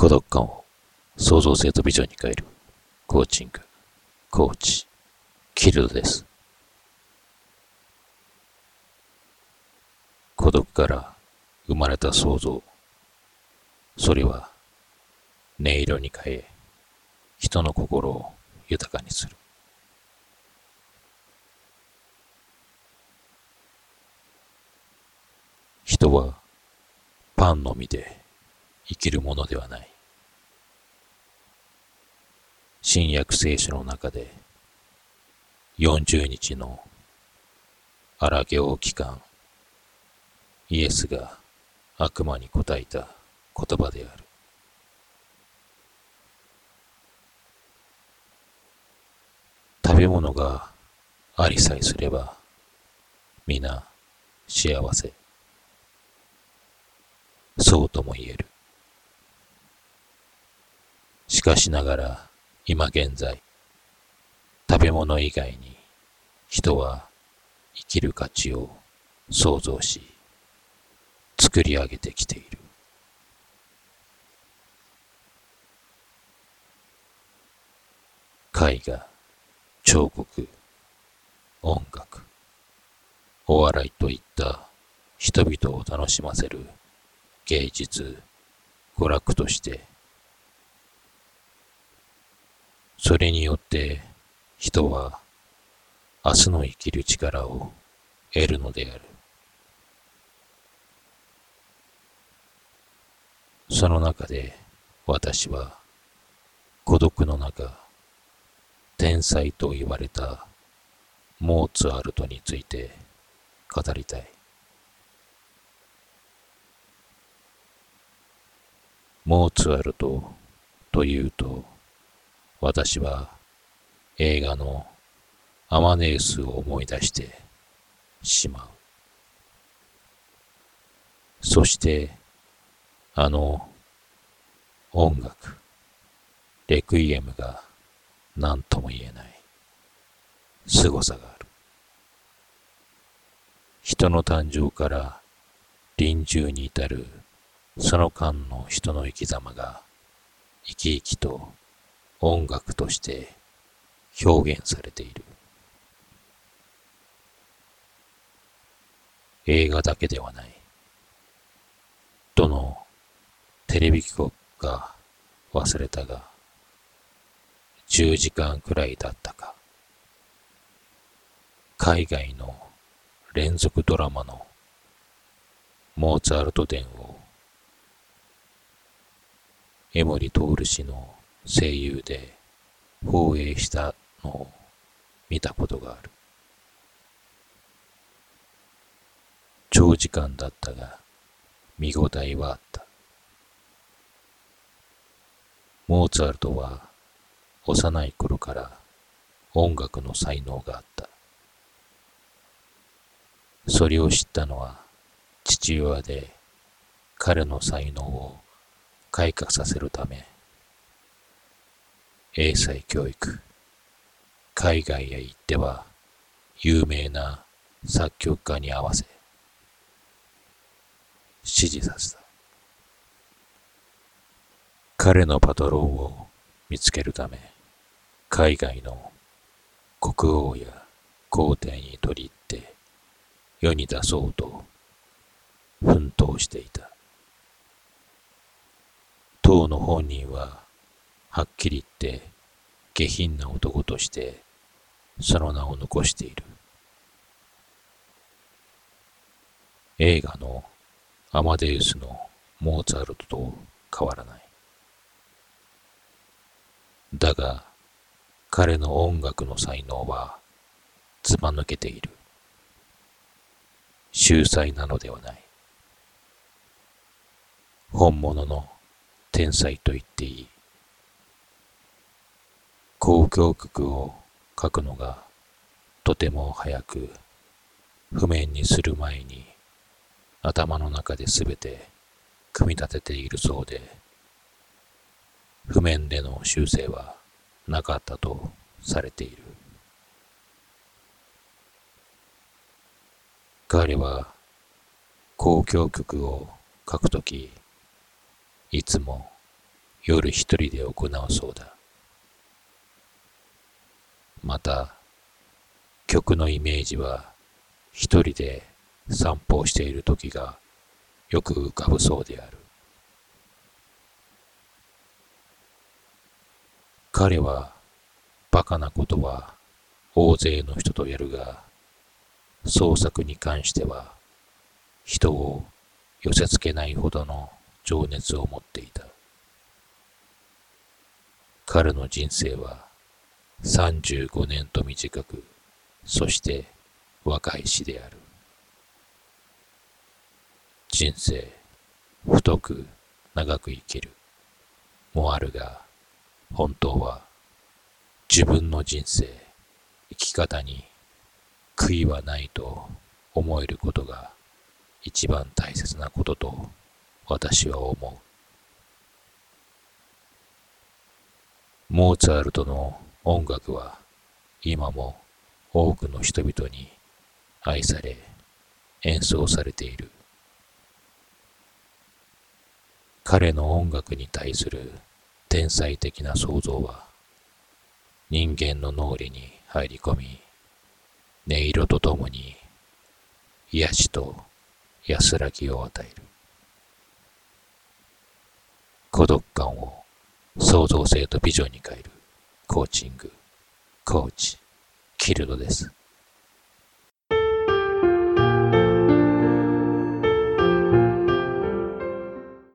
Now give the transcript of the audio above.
孤独感を創造性とビジョンに変えるコーチング、コーチ、キルドです。孤独から生まれた創造。それは音色に変え、人の心を豊かにする。人はパンのみで生きるものではない。新約聖書の中で40日の荒行期間、イエスが悪魔に答えた言葉である。食べ物がありさえすれば、皆幸せ。そうとも言える。しかしながら、今現在、食べ物以外に人は生きる価値を創造し、作り上げてきている。絵画、彫刻、音楽、お笑いといった人々を楽しませる芸術、娯楽としてそれによって人は明日の生きる力を得るのである。その中で私は孤独の中、天才と言われたモーツァルトについて語りたい。モーツァルトというと、私は映画のアマネウスを思い出してしまう。そしてあの音楽、レクイエムが何とも言えない凄さがある。人の誕生から臨終に至るその間の人の生き様が生き生きと音楽として表現されている。映画だけではない。どのテレビ局か忘れたが、10時間くらいだったか。海外の連続ドラマのモーツァルト伝を江森徹氏の声優で放映したのを見たことがある。長時間だったが見応えはあった。モーツァルトは幼い頃から音楽の才能があった。それを知ったのは父親で彼の才能を開花させるため英才教育。海外へ行っては有名な作曲家に合わせ指示させた。彼のパトロンを見つけるため海外の国王や皇帝に取り入って世に出そうと奮闘していた。当の本人ははっきり言って下品な男としてその名を残している。映画のアマデウスのモーツァルトと変わらない。だが彼の音楽の才能はずば抜けている。秀才なのではない。本物の天才と言っていい。交響曲を書くのがとても早く譜面にする前に頭の中で全て組み立てているそうで譜面での修正はなかったとされている彼は交響曲を書くときいつも夜一人で行うそうだ。また、曲のイメージは一人で散歩をしている時がよく浮かぶそうである。彼はバカなことは大勢の人とやるが、創作に関しては人を寄せ付けないほどの情熱を持っていた。彼の人生は35年と短く、そして若い死である。人生、太く長く生きる、もあるが、本当は自分の人生、生き方に悔いはないと思えることが一番大切なことと私は思う。モーツァルトの音楽は今も多くの人々に愛され演奏されている。彼の音楽に対する天才的な創造は人間の脳裏に入り込み音色とともに癒しと安らぎを与える孤独感を創造性とビジョンに変えるコーチングコーチキルドです。